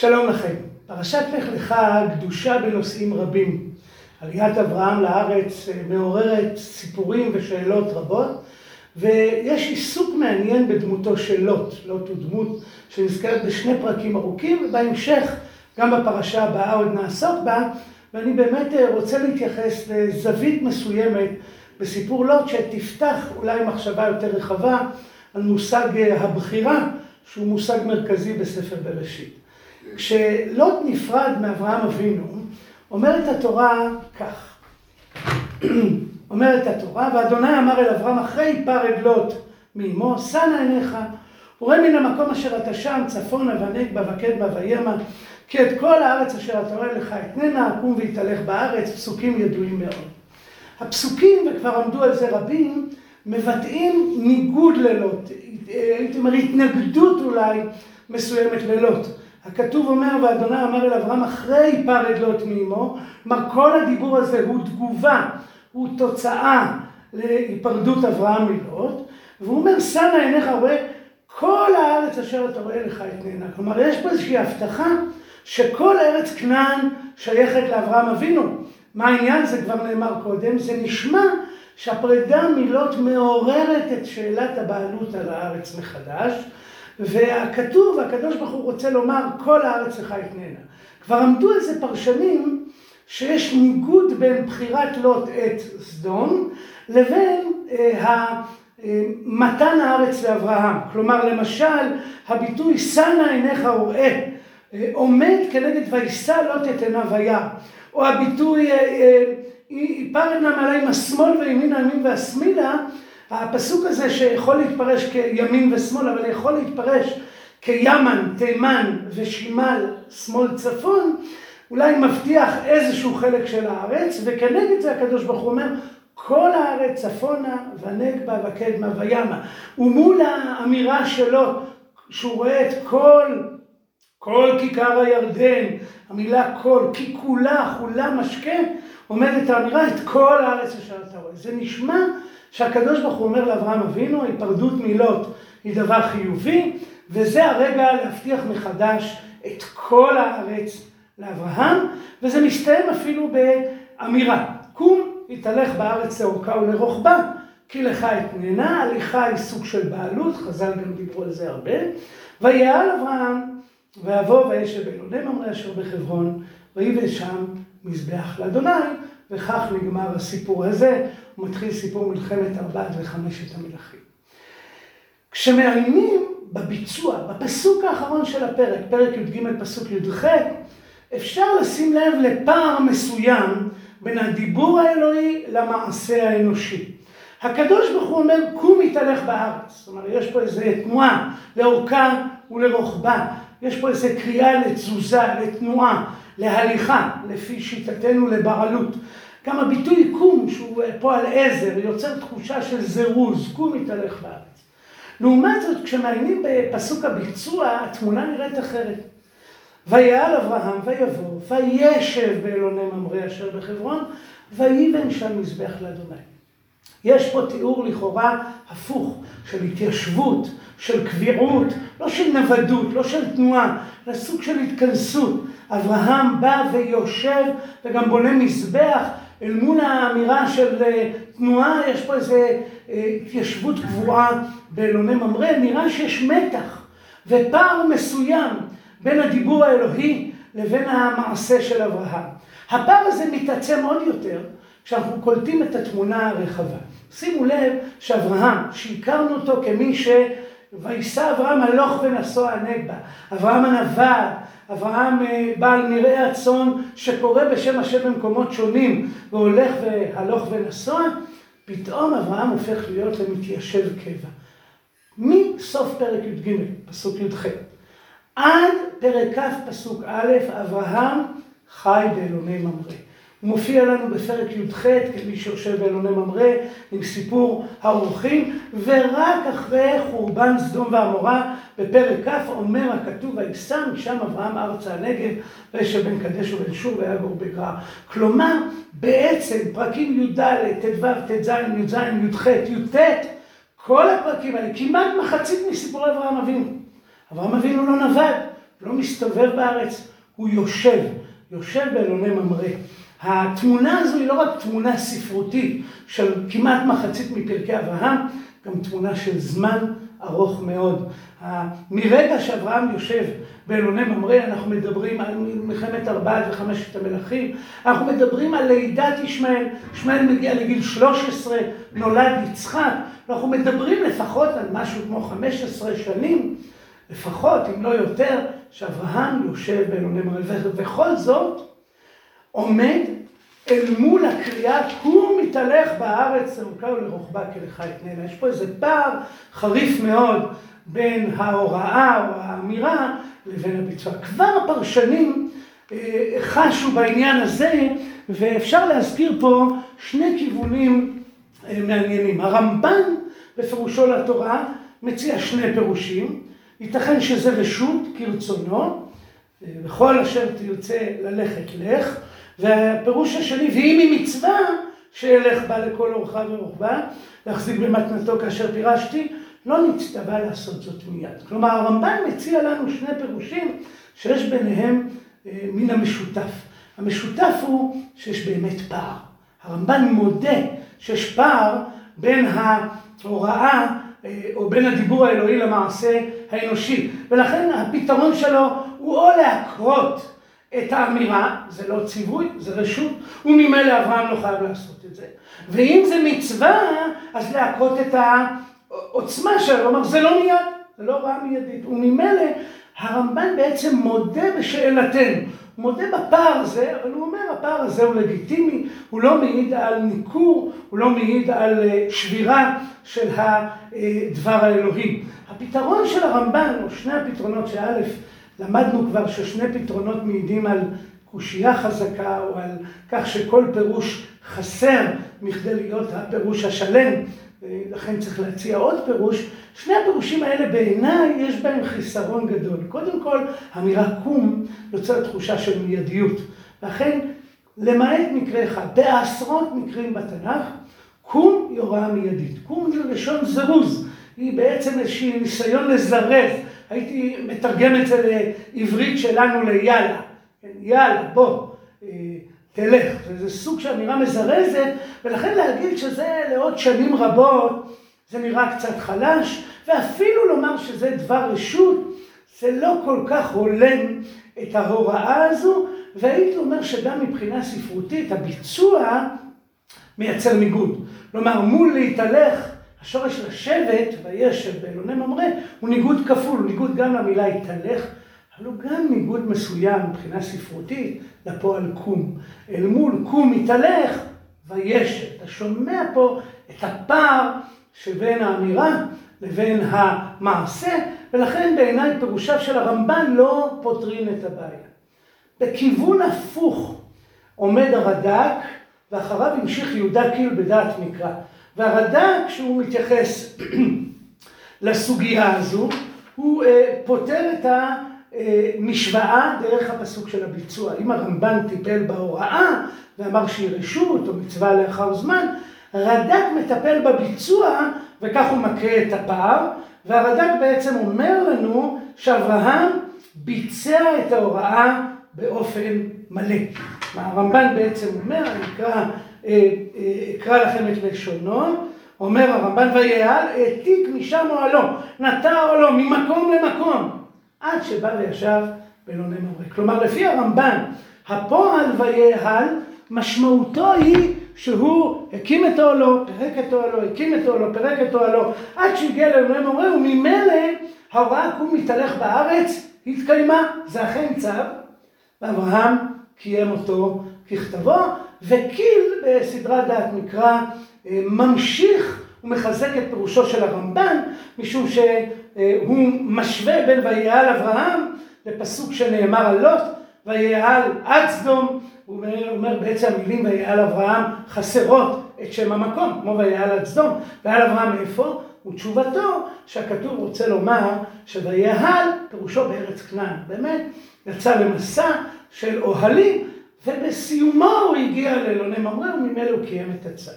שלום לכם. פרשת לך לך גדושה בנושאים רבים. עליית אברהם לארץ מעוררת סיפורים ושאלות רבות, ויש עיסוק מעניין בדמותו של לוט. לוט הוא דמות שנזכרת בשני פרקים ארוכים, ובהמשך, גם בפרשה הבאה עוד נעסוק בה, ואני באמת רוצה להתייחס לזווית מסוימת בסיפור לוט, שתפתח אולי מחשבה יותר רחבה על מושג הבחירה, שהוא מושג מרכזי בספר בראשית. כשלוט נפרד מאברהם אבינו, אומרת התורה כך, אומרת התורה, ואדוני אמר אל אברהם אחרי פרד לוט מאמו, שא עיניך, וראה מן המקום אשר אתה שם, צפונה ונגבה וקדמה וימה, כי את כל הארץ אשר אתה רואה לך אתננה, קום והתהלך בארץ, פסוקים ידועים מאוד. הפסוקים, וכבר עמדו על זה רבים, מבטאים ניגוד ללוט, הייתי אומר התנגדות אולי מסוימת ללוט. הכתוב אומר, ואדוני אמר אל אברהם אחרי פרד לוט מאמו, כלומר כל הדיבור הזה הוא תגובה, הוא תוצאה להיפרדות אברהם מלוט, והוא אומר, נא עיניך רואה כל הארץ אשר אתה רואה לך אתננה. כלומר, יש פה איזושהי הבטחה שכל ארץ כנען שייכת לאברהם אבינו. מה העניין? זה כבר נאמר קודם, זה נשמע שהפרידה מלוט מעוררת את שאלת הבעלות על הארץ מחדש, והכתוב, הקדוש ברוך הוא רוצה לומר, כל הארץ לך אתננה. כבר עמדו על זה פרשנים שיש ניגוד בין בחירת לוט את סדום, לבין אה, מתן הארץ לאברהם. כלומר, למשל, הביטוי שא נא עיניך וראה, עומד כנגד וישא לוט את עיניו וירא. או הביטוי פרד נא מעלי עם השמאל וימינה ימין והשמילה, הפסוק הזה שיכול להתפרש כימין ושמאל, אבל יכול להתפרש כימן, תימן ושימל, שמאל צפון, אולי מבטיח איזשהו חלק של הארץ, וכנגד זה הקדוש ברוך הוא אומר, כל הארץ צפונה ונגבה וקדמה וימה. ומול האמירה שלו, שהוא רואה את כל, כל כיכר הירדן, המילה כל, כי כולה, כולה משקה, עומדת האמירה את כל הארץ אשר אתה רואה. זה נשמע שהקדוש ברוך הוא אומר לאברהם אבינו, ההיפרדות מלוט היא דבר חיובי, וזה הרגע להבטיח מחדש את כל הארץ לאברהם, וזה מסתיים אפילו באמירה, קום, התהלך בארץ לאורכה ולרוחבה, כי לך אתננה, הליכה היא סוג של בעלות, חז"ל גם דיברו על זה הרבה, ויעל אברהם, ויבוא וישב אלוני ממרא אשר בחברון, ויבא שם מזבח לאדוני, וכך נגמר הסיפור הזה, ומתחיל סיפור מלחמת ארבעת וחמשת המלכים. כשמעיינים בביצוע, בפסוק האחרון של הפרק, פרק י"ג פסוק י"ח, אפשר לשים לב לפער מסוים בין הדיבור האלוהי למעשה האנושי. הקדוש ברוך הוא אומר, קום התהלך בארץ. זאת אומרת, יש פה איזו תנועה לאורכה ולרוחבה. יש פה איזו קריאה לתזוזה, לתנועה, להליכה, לפי שיטתנו לבעלות. גם הביטוי קום, שהוא פועל עזר, יוצר תחושה של זירוז, קום התהלך בארץ. לעומת זאת, כשמעיינים בפסוק הביצוע, התמונה נראית אחרת. ויעל אברהם ויבוא, וישב באלוני ממרא אשר בחברון, ויבן שם מזבח לאדוני. יש פה תיאור לכאורה הפוך, של התיישבות, של קביעות, לא של נוודות, לא של תנועה, אלא סוג של התכנסות. אברהם בא ויושב וגם בונה מזבח אל מול האמירה של תנועה, יש פה איזו התיישבות קבועה באלוני ממרא, נראה שיש מתח ופער מסוים בין הדיבור האלוהי לבין המעשה של אברהם. הפער הזה מתעצם עוד יותר כשאנחנו קולטים את התמונה הרחבה. שימו לב שאברהם, שהכרנו אותו כמי ש... וישא אברהם הלוך ונסוע הנגבה. אברהם הנווד, אברהם בעל מרעה הצאן שקורא בשם השם במקומות שונים והולך והלוך ונסוע, פתאום אברהם הופך להיות למתיישב קבע. מסוף פרק י"ג, פסוק י"ח, עד פרק כ' פסוק א', אברהם חי באלוני ממרא. מופיע לנו בפרק י"ח כמי שיושב באלוני ממרא עם סיפור האורחים, ורק אחרי חורבן סדום ועמורה בפרק כ' אומר הכתוב וישא משם אברהם ארצה הנגב וישב בין קדש ובין שור ויגור בגרר. כלומר בעצם פרקים י"ד, ט"ו, ט"ז, י"ז, י"ח, י"ט, כל הפרקים האלה, כמעט מחצית מסיפורי אברהם אבינו. אברהם אבינו לא נווד, לא מסתובב בארץ, הוא יושב, יושב באלוני ממרא. התמונה הזו היא לא רק תמונה ספרותית של כמעט מחצית מפרקי אברהם, גם תמונה של זמן ארוך מאוד. מרגע שאברהם יושב באלוני ממרא, אנחנו מדברים על מלחמת ארבעת וחמשת המלכים, אנחנו מדברים על לידת ישמעאל, ישמעאל מגיע לגיל 13, נולד יצחק, אנחנו מדברים לפחות על משהו כמו 15 שנים, לפחות, אם לא יותר, שאברהם יושב באלוני ממרא, וכל זאת עומד אל מול הקריאה, קום מתהלך בארץ ארוכה ולרוחבה כלך אתננה. יש פה איזה פער חריף מאוד בין ההוראה או האמירה לבין הביצוע. כבר הפרשנים אה, חשו בעניין הזה, ואפשר להזכיר פה שני כיוונים אה, מעניינים. הרמב"ן בפירושו לתורה מציע שני פירושים, ייתכן שזה רשות כרצונו, וכל אה, אשר תרצה ללכת לך, והפירוש השני, ואם היא מצווה, שילך בה לכל אורחה ורוחבה, להחזיק במתנתו כאשר פירשתי, לא נצטווה לעשות זאת מיד. כלומר, הרמב"ן מציע לנו שני פירושים שיש ביניהם אה, מן המשותף. המשותף הוא שיש באמת פער. הרמב"ן מודה שיש פער בין ההוראה אה, או בין הדיבור האלוהי למעשה האנושי. ולכן הפתרון שלו הוא או להקרות את האמירה, זה לא ציווי, זה רשות, וממילא אברהם לא חייב לעשות את זה. ואם זה מצווה, אז להכות את העוצמה שלו, כלומר זה לא מיד, זה לא רע מיידית. וממילא הרמב"ן בעצם מודה בשאלתנו, מודה בפער הזה, אבל הוא אומר הפער הזה הוא לגיטימי, הוא לא מעיד על ניכור, הוא לא מעיד על אה, שבירה של הדבר האלוהי. הפתרון של הרמב"ן, או שני הפתרונות שא', למדנו כבר ששני פתרונות מעידים על קושייה חזקה או על כך שכל פירוש חסר מכדי להיות הפירוש השלם, ולכן צריך להציע עוד פירוש. שני הפירושים האלה בעיניי יש בהם חיסרון גדול. קודם כל, המילה קום יוצרת תחושה של מיידיות. לכן, למעט מקרה אחד, בעשרות מקרים בתנ"ך, קום היא הוראה מיידית. קום זה לשון זרוז, היא בעצם איזשהי ניסיון לזרז. הייתי מתרגם את זה לעברית שלנו ליאללה. כן, יאללה, בוא, אה, תלך. זה סוג של אמירה מזרזת, ולכן להגיד שזה לעוד שנים רבות, זה נראה קצת חלש, ואפילו לומר שזה דבר רשות, זה לא כל כך הולם את ההוראה הזו, והייתי אומר שגם מבחינה ספרותית הביצוע מייצר ניגוד. כלומר, מול להתהלך השורש לשבת, וישב באלוני ממרא, הוא ניגוד כפול, הוא ניגוד גם למילה התהלך, אבל הוא גם ניגוד מסוים מבחינה ספרותית לפועל קום. אל מול קום מתהלך, וישב. אתה שומע פה את הפער שבין האמירה לבין המעשה, ולכן בעיניי פירושיו של הרמב"ן לא פותרים את הבעיה. בכיוון הפוך עומד הרד"ק, ואחריו המשיך יהודה קיל בדעת מקרא. והרד"ק, כשהוא מתייחס לסוגיה הזו, הוא אה, פותר את המשוואה דרך הפסוק של הביצוע. אם הרמב"ן טיפל בהוראה ואמר שהיא רשות או מצווה לאחר זמן, רד"ק מטפל בביצוע וכך הוא מקריא את הפער, והרד"ק בעצם אומר לנו שאברהם ביצע את ההוראה באופן מלא. הרמב"ן בעצם אומר, אני אה, אה, אקרא לכם את לשונו, אומר הרמב"ן ויעל העתיק משם אוהלו, נטע אוהלו ממקום למקום, עד שבא וישב בלוני ממרק. כלומר לפי הרמב"ן, הפועל ויעל משמעותו היא שהוא הקים את אוהלו, פירק את אוהלו, הקים את אוהלו, פירק את אוהלו, עד שהגיע לאלוהים ממרק, וממילא ההוראה קום מתהלך בארץ התקיימה, זה אכן צו, ואברהם קיים אותו ככתבו, וקיל בסדרת דעת מקרא אה, ממשיך ומחזק את פירושו של הרמב"ן, משום שהוא משווה בין ויעל אברהם לפסוק שנאמר על לוט, ויעל עד סדום, הוא אומר, בעצם המילים ויעל אברהם חסרות את שם המקום, כמו ויעל עד סדום, ויעל אברהם איפה? ותשובתו שהכתוב רוצה לומר שויעל פירושו בארץ כנען. באמת, יצא למסע של אוהלים ובסיומו הוא הגיע לאלוני ממרא וממילא הוא קיים את הצד.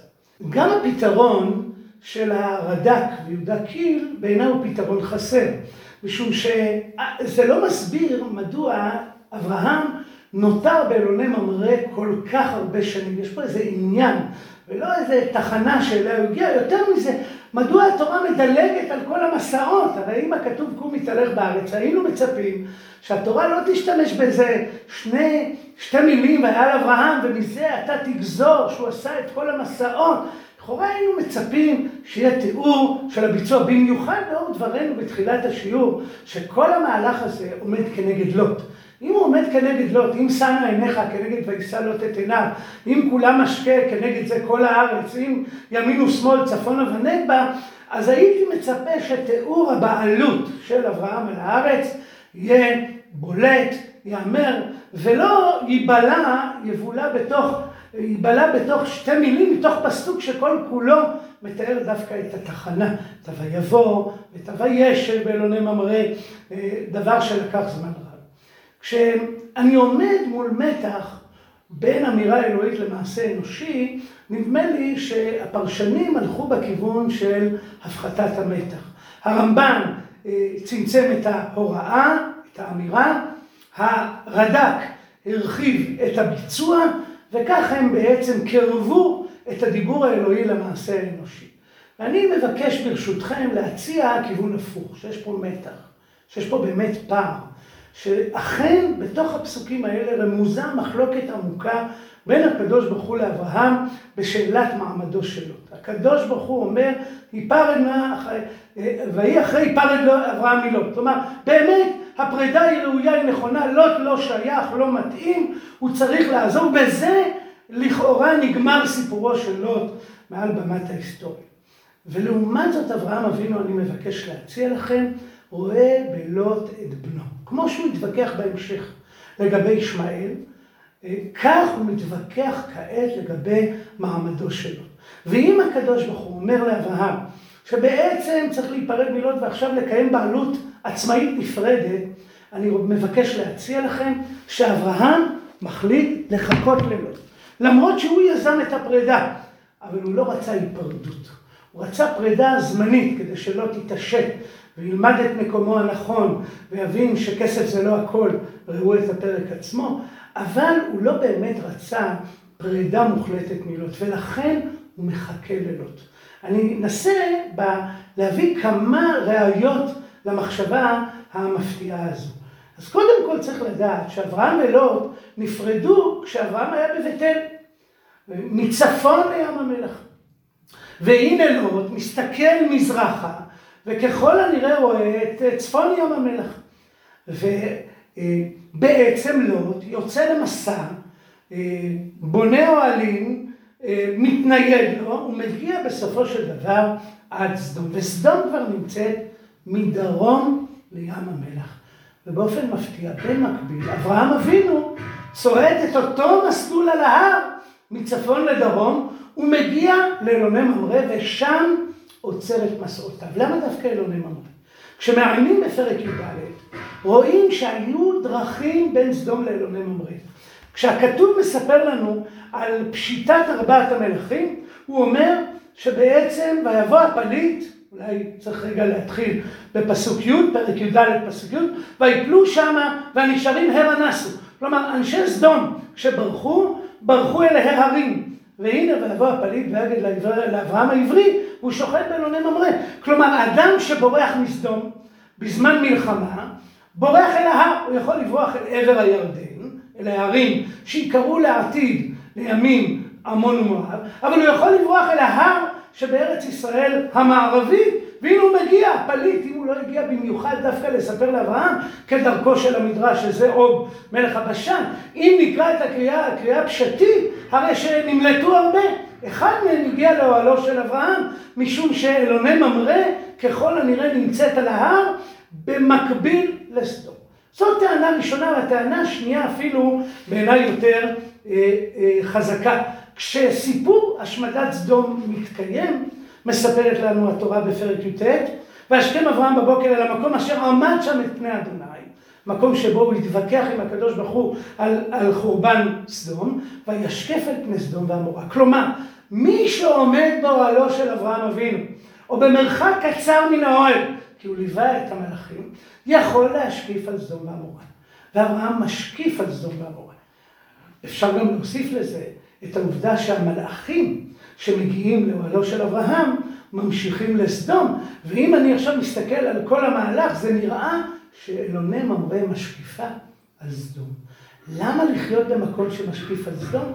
גם הפתרון של הרד"ק ויהודה קיל בעיניי הוא פתרון חסר. משום שזה לא מסביר מדוע אברהם נותר באלוני ממרא כל כך הרבה שנים. יש פה איזה עניין, ולא איזה תחנה שאליה הוא הגיע, יותר מזה, מדוע התורה מדלגת על כל המסעות? הרי אם הכתוב קום מתהלך בארץ, היינו מצפים שהתורה לא תשתמש בזה שני, שתי מילים, והיה אברהם, ומזה אתה תגזור שהוא עשה את כל המסעות. לכאורה היינו מצפים שיהיה תיאור של הביצוע, במיוחד לאור דברינו בתחילת השיעור, שכל המהלך הזה עומד כנגד לוט. אם הוא עומד כנגד לוט, אם שמה עיניך כנגד וישא לוט את עיניו, אם כולם משקה כנגד זה כל הארץ, אם ימין ושמאל, צפונה ונגבה, אז הייתי מצפה שתיאור הבעלות של אברהם על הארץ יהיה בולט, ייאמר, ולא ייבלע, יבולע בתוך, ייבלע בתוך שתי מילים, מתוך פסוק שכל כולו מתאר דווקא את התחנה, את ה"ויבוא" ואת ה"וישב" באלוני ממרא, אה, דבר שלקח זמן. כשאני עומד מול מתח בין אמירה אלוהית למעשה אנושי, נדמה לי שהפרשנים הלכו בכיוון של הפחתת המתח. הרמב"ן אה, צמצם את ההוראה, את האמירה, הרד"ק הרחיב את הביצוע, וכך הם בעצם קרבו את הדיבור האלוהי למעשה האנושי. ואני מבקש ברשותכם להציע כיוון הפוך, שיש פה מתח, שיש פה באמת פער. שאכן בתוך הפסוקים האלה רמוזה מחלוקת עמוקה בין הקדוש ברוך הוא לאברהם בשאלת מעמדו שלו. הקדוש ברוך הוא אומר, היפרד נא, ויהי אחרי היפרד אברהם מלוט. כלומר, באמת הפרידה היא ראויה, היא נכונה, לוט לא שייך, לא מתאים, הוא צריך לעזור. בזה לכאורה נגמר סיפורו של לוט מעל במת ההיסטוריה. ולעומת זאת אברהם אבינו אני מבקש להציע לכם, רואה בלוט את בנו. כמו שהוא התווכח בהמשך לגבי ישמעאל, אה, כך הוא מתווכח כעת לגבי מעמדו שלו. ואם הקדוש ברוך הוא אומר לאברהם, שבעצם צריך להיפרד מלוט ועכשיו לקיים בעלות עצמאית נפרדת, אני מבקש להציע לכם שאברהם מחליט לחכות ללוט. למרות שהוא יזם את הפרידה, אבל הוא לא רצה היפרדות. הוא רצה פרידה זמנית כדי שלא תתעשת וילמד את מקומו הנכון ויבין שכסף זה לא הכל, ראו את הפרק עצמו, אבל הוא לא באמת רצה פרידה מוחלטת מלוט, ולכן הוא מחכה ללוט. אני אנסה. להביא כמה ראיות למחשבה המפתיעה הזו. אז קודם כל צריך לדעת שאברהם ולוט נפרדו כשאברהם היה בבית אל, מצפון לים המלח. והנה לוט מסתכל מזרחה וככל הנראה רואה את צפון ים המלח. ובעצם לוט יוצא למסע, בונה אוהלים, מתנייד לו, ומגיע בסופו של דבר עד סדום. וסדום כבר נמצאת מדרום לים המלח. ובאופן מפתיע, במקביל, אברהם אבינו צועד את אותו מסלול על ההר מצפון לדרום, ומגיע לאלוני ממרא, ושם עוצר את מסעותיו. למה דווקא אלוני ממרא? כשמעיינים בפרק י"ד, רואים שהיו דרכים בין סדום לאלוני ממרא. כשהכתוב מספר לנו על פשיטת ארבעת המלכים, הוא אומר שבעצם ויבוא הפליט, אולי צריך רגע להתחיל בפסוק י', פרק י"ד פסוק י', ויפלו שמה והנשארים הר אנסו. כלומר, אנשי סדום, כשברחו, ברחו אל ההרים. והנה ויבוא הפליט ויגד לאברהם העברי, והוא שוחט באלוני ממרא. כלומר, אדם שבורח מסדום בזמן מלחמה, בורח אל ההר, הוא יכול לברוח אל עבר הירדן, אל ההרים שיקראו לעתיד, לימים עמון ומואב, אבל הוא יכול לברוח אל ההר שבארץ ישראל המערבית, והנה הוא מגיע, פליט, אם הוא לא הגיע במיוחד דווקא לספר לאברהם, כדרכו של המדרש, שזה עוג מלך הבשן. אם נקרא את הקריאה, הקריאה פשטית, הרי שנמלטו הרבה. אחד מהם הגיע לאוהלו של אברהם, משום שאלוני ממרא, ככל הנראה נמצאת על ההר, במקביל לסדום. זאת טענה ראשונה, והטענה השנייה אפילו בעיניי יותר אה, אה, חזקה. כשסיפור השמדת סדום מתקיים, מספרת לנו התורה בפרק י"ט, והשכם אברהם בבוקר אל המקום אשר עמד שם את פני אדוני, מקום שבו הוא התווכח עם הקדוש ברוך הוא על, על חורבן סדום, וישקף על פני סדום ועמורה. כלומר, מי שעומד באוהלו של אברהם אבינו, או במרחק קצר מן האוהל, כי הוא ליווה את המלאכים, יכול להשקיף על סדום ועמורה. ואברהם משקיף על סדום ועמורה. אפשר גם להוסיף לזה את העובדה שהמלאכים שמגיעים לאוהלו של אברהם ממשיכים לסדום. ואם אני עכשיו מסתכל על כל המהלך, זה נראה שאלוני ממרא משקיפה על סדום. למה לחיות במקום שמשקיף על סדום?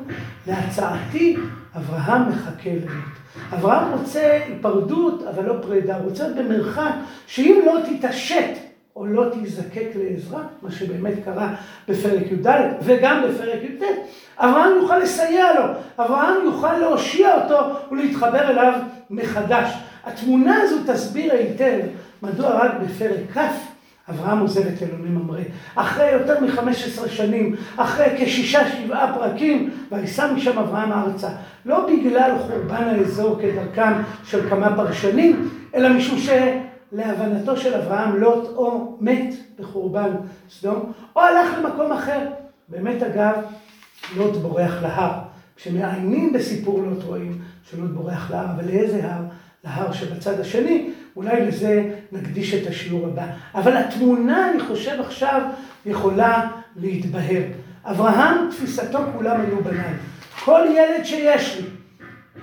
להצעתי, אברהם מחכה ללוט. אברהם רוצה היפרדות, אבל לא פרידה. הוא רוצה במרחק שאם לא תתעשת או לא תזדקק לעזרה, מה שבאמת קרה בפרק י"ד וגם בפרק י"ט, אברהם יוכל לסייע לו, אברהם יוכל להושיע אותו ולהתחבר אליו מחדש. התמונה הזו תסביר היטב מדוע רק בפרק כ' אברהם עוזב את אלוהים ממרא. אחרי יותר מ-15 שנים, אחרי כשישה שבעה פרקים, ויסע משם אברהם ארצה. לא בגלל חורבן האזור כדרכם של כמה פרשנים, אלא משום שלהבנתו של אברהם לוט או מת בחורבן סדום, או הלך למקום אחר. באמת אגב, לוט בורח להר. כשמעיינים בסיפור לוט רואים שלוט בורח להר, אבל לאיזה הר? להר שבצד השני, אולי לזה נקדיש את השיעור הבא. אבל התמונה, אני חושב עכשיו, יכולה להתבהר. אברהם, תפיסתו כולם היו בניי. כל ילד שיש לי,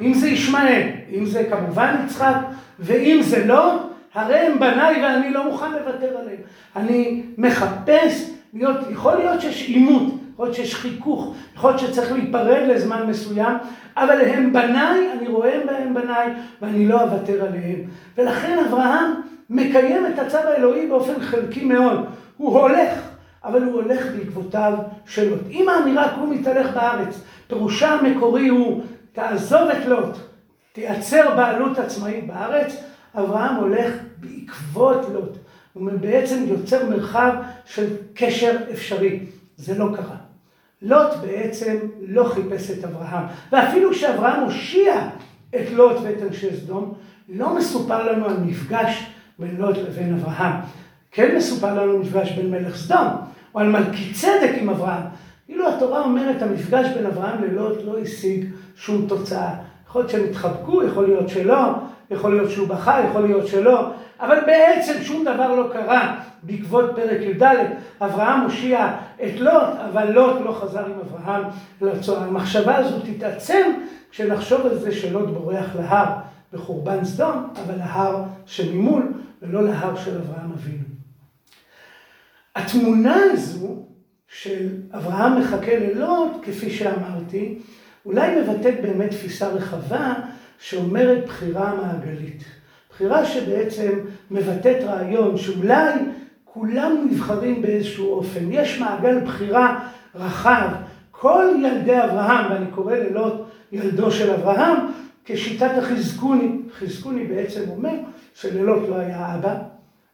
אם זה ישמעאל, אם זה כמובן יצחק, ואם זה לא, הרי הם בניי ואני לא מוכן לוותר עליהם. אני מחפש להיות, יכול להיות שיש עימות, יכול להיות שיש חיכוך, יכול להיות שצריך להיפרד לזמן מסוים, אבל הם בניי, אני רואה בהם בניי, ואני לא אוותר עליהם. ולכן אברהם מקיים את הצו האלוהי באופן חלקי מאוד. הוא הולך, אבל הוא הולך בעקבותיו של לוט. אם האמירה קום מתהלך בארץ, פירושה המקורי הוא תעזוב את לוט, תייצר בעלות עצמאית בארץ, אברהם הולך בעקבות לוט. הוא בעצם יוצר מרחב של קשר אפשרי. זה לא קרה. לוט בעצם לא חיפש את אברהם. ואפילו שאברהם הושיע את לוט ואת אנשי סדום, לא מסופר לנו על מפגש בין לוט לבין אברהם. כן מסופר לנו מפגש בין מלך סדום, או על מלכי צדק עם אברהם. כאילו התורה אומרת, המפגש בין אברהם ללוט לא השיג שום תוצאה. יכול להיות שהם התחבקו, יכול להיות שלא, יכול להיות שהוא בכה, יכול להיות שלא, אבל בעצם שום דבר לא קרה בעקבות פרק י"ד. אברהם הושיע את לוט, אבל לוט לא חזר עם אברהם לרצוע. המחשבה הזו תתעצם כשנחשוב על זה שלוט בורח להר בחורבן סדום, אבל להר שממול ולא להר של אברהם אבינו. התמונה הזו של אברהם מחכה ללוט, כפי שאמרתי, אולי מבטאת באמת תפיסה רחבה שאומרת בחירה מעגלית. בחירה שבעצם מבטאת רעיון שאולי כולם נבחרים באיזשהו אופן. יש מעגל בחירה רחב. כל ילדי אברהם, ואני קורא ללוט ילדו של אברהם, כשיטת החזקוני. חזקוני בעצם אומר שללוט לא היה אבא,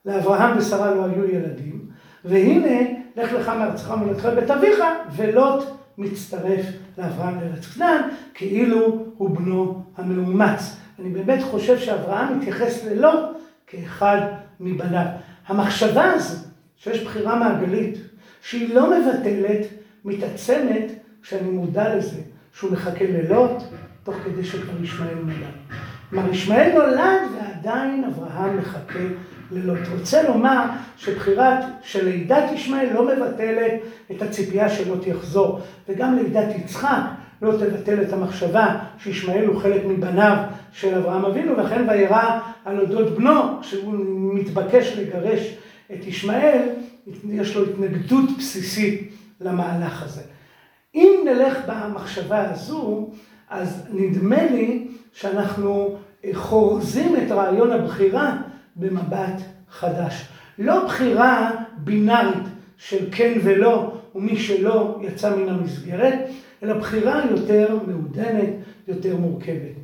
לאברהם ושרה לא היו ילדים, והנה, לך לך מארצך ומולדתך בית אביך, ולוט מצטרף לאברהם לארץ כנען, כאילו הוא בנו המאומץ. אני באמת חושב שאברהם מתייחס ללוט כאחד מבניו. המחשבה הזו, שיש בחירה מעגלית, שהיא לא מבטלת, מתעצמת כשאני מודע לזה, שהוא מחכה ללוט, תוך כדי שכבר ישמעאל נולד. כלומר, ישמעאל נולד ועדיין אברהם מחכה ללוט. רוצה לומר שבחירת של לידת ישמעאל לא מבטלת את הציפייה שלוט יחזור, וגם לידת יצחק לא תבטל את המחשבה שישמעאל הוא חלק מבניו של אברהם אבינו, וכן וירא על אודות בנו, כשהוא מתבקש לגרש את ישמעאל, יש לו התנגדות בסיסית למהלך הזה. אם נלך במחשבה הזו, אז נדמה לי שאנחנו חורזים את רעיון הבחירה במבט חדש. לא בחירה בינארית של כן ולא, ומי שלא יצא מן המסגרת, אלא בחירה יותר מעודנת, יותר מורכבת.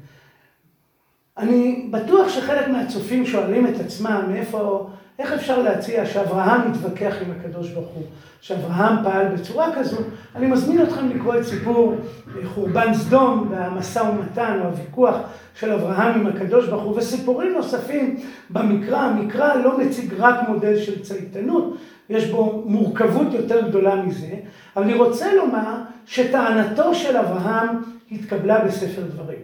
אני בטוח שחלק מהצופים שואלים את עצמם מאיפה, איך אפשר להציע שאברהם יתווכח עם הקדוש ברוך הוא, שאברהם פעל בצורה כזו. אני מזמין אתכם לקרוא את סיפור אה, חורבן סדום והמשא ומתן או הוויכוח של אברהם עם הקדוש ברוך הוא וסיפורים נוספים במקרא. המקרא לא מציג רק מודל של צייתנות, יש בו מורכבות יותר גדולה מזה, אבל אני רוצה לומר שטענתו של אברהם התקבלה בספר דברים.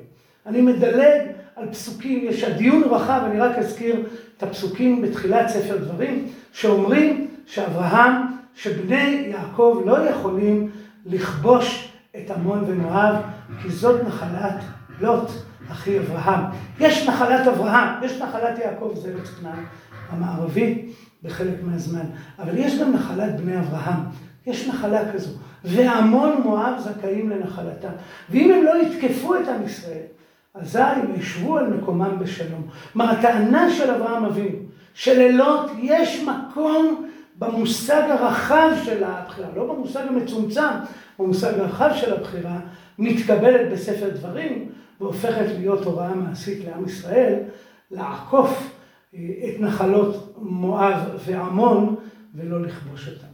אני מדלג על פסוקים, יש הדיון רחב, אני רק אזכיר את הפסוקים בתחילת ספר דברים, שאומרים שאברהם, שבני יעקב לא יכולים לכבוש את עמון ומואב, כי זאת נחלת לוט, אחי אברהם. יש נחלת אברהם, יש נחלת יעקב, זה ארץ כנען המערבי בחלק מהזמן, אבל יש גם נחלת בני אברהם, יש נחלה כזו, ועמון מואב זכאים לנחלתה. ואם הם לא יתקפו את עם ישראל, אזי הם ישבו על מקומם בשלום. כלומר, הטענה של אברהם אבינו, שללוט יש מקום במושג הרחב של הבחירה, לא במושג המצומצם, במושג הרחב של הבחירה, מתקבלת בספר דברים והופכת להיות הוראה מעשית לעם ישראל, לעקוף את נחלות מואב ועמון ולא לכבוש אותם.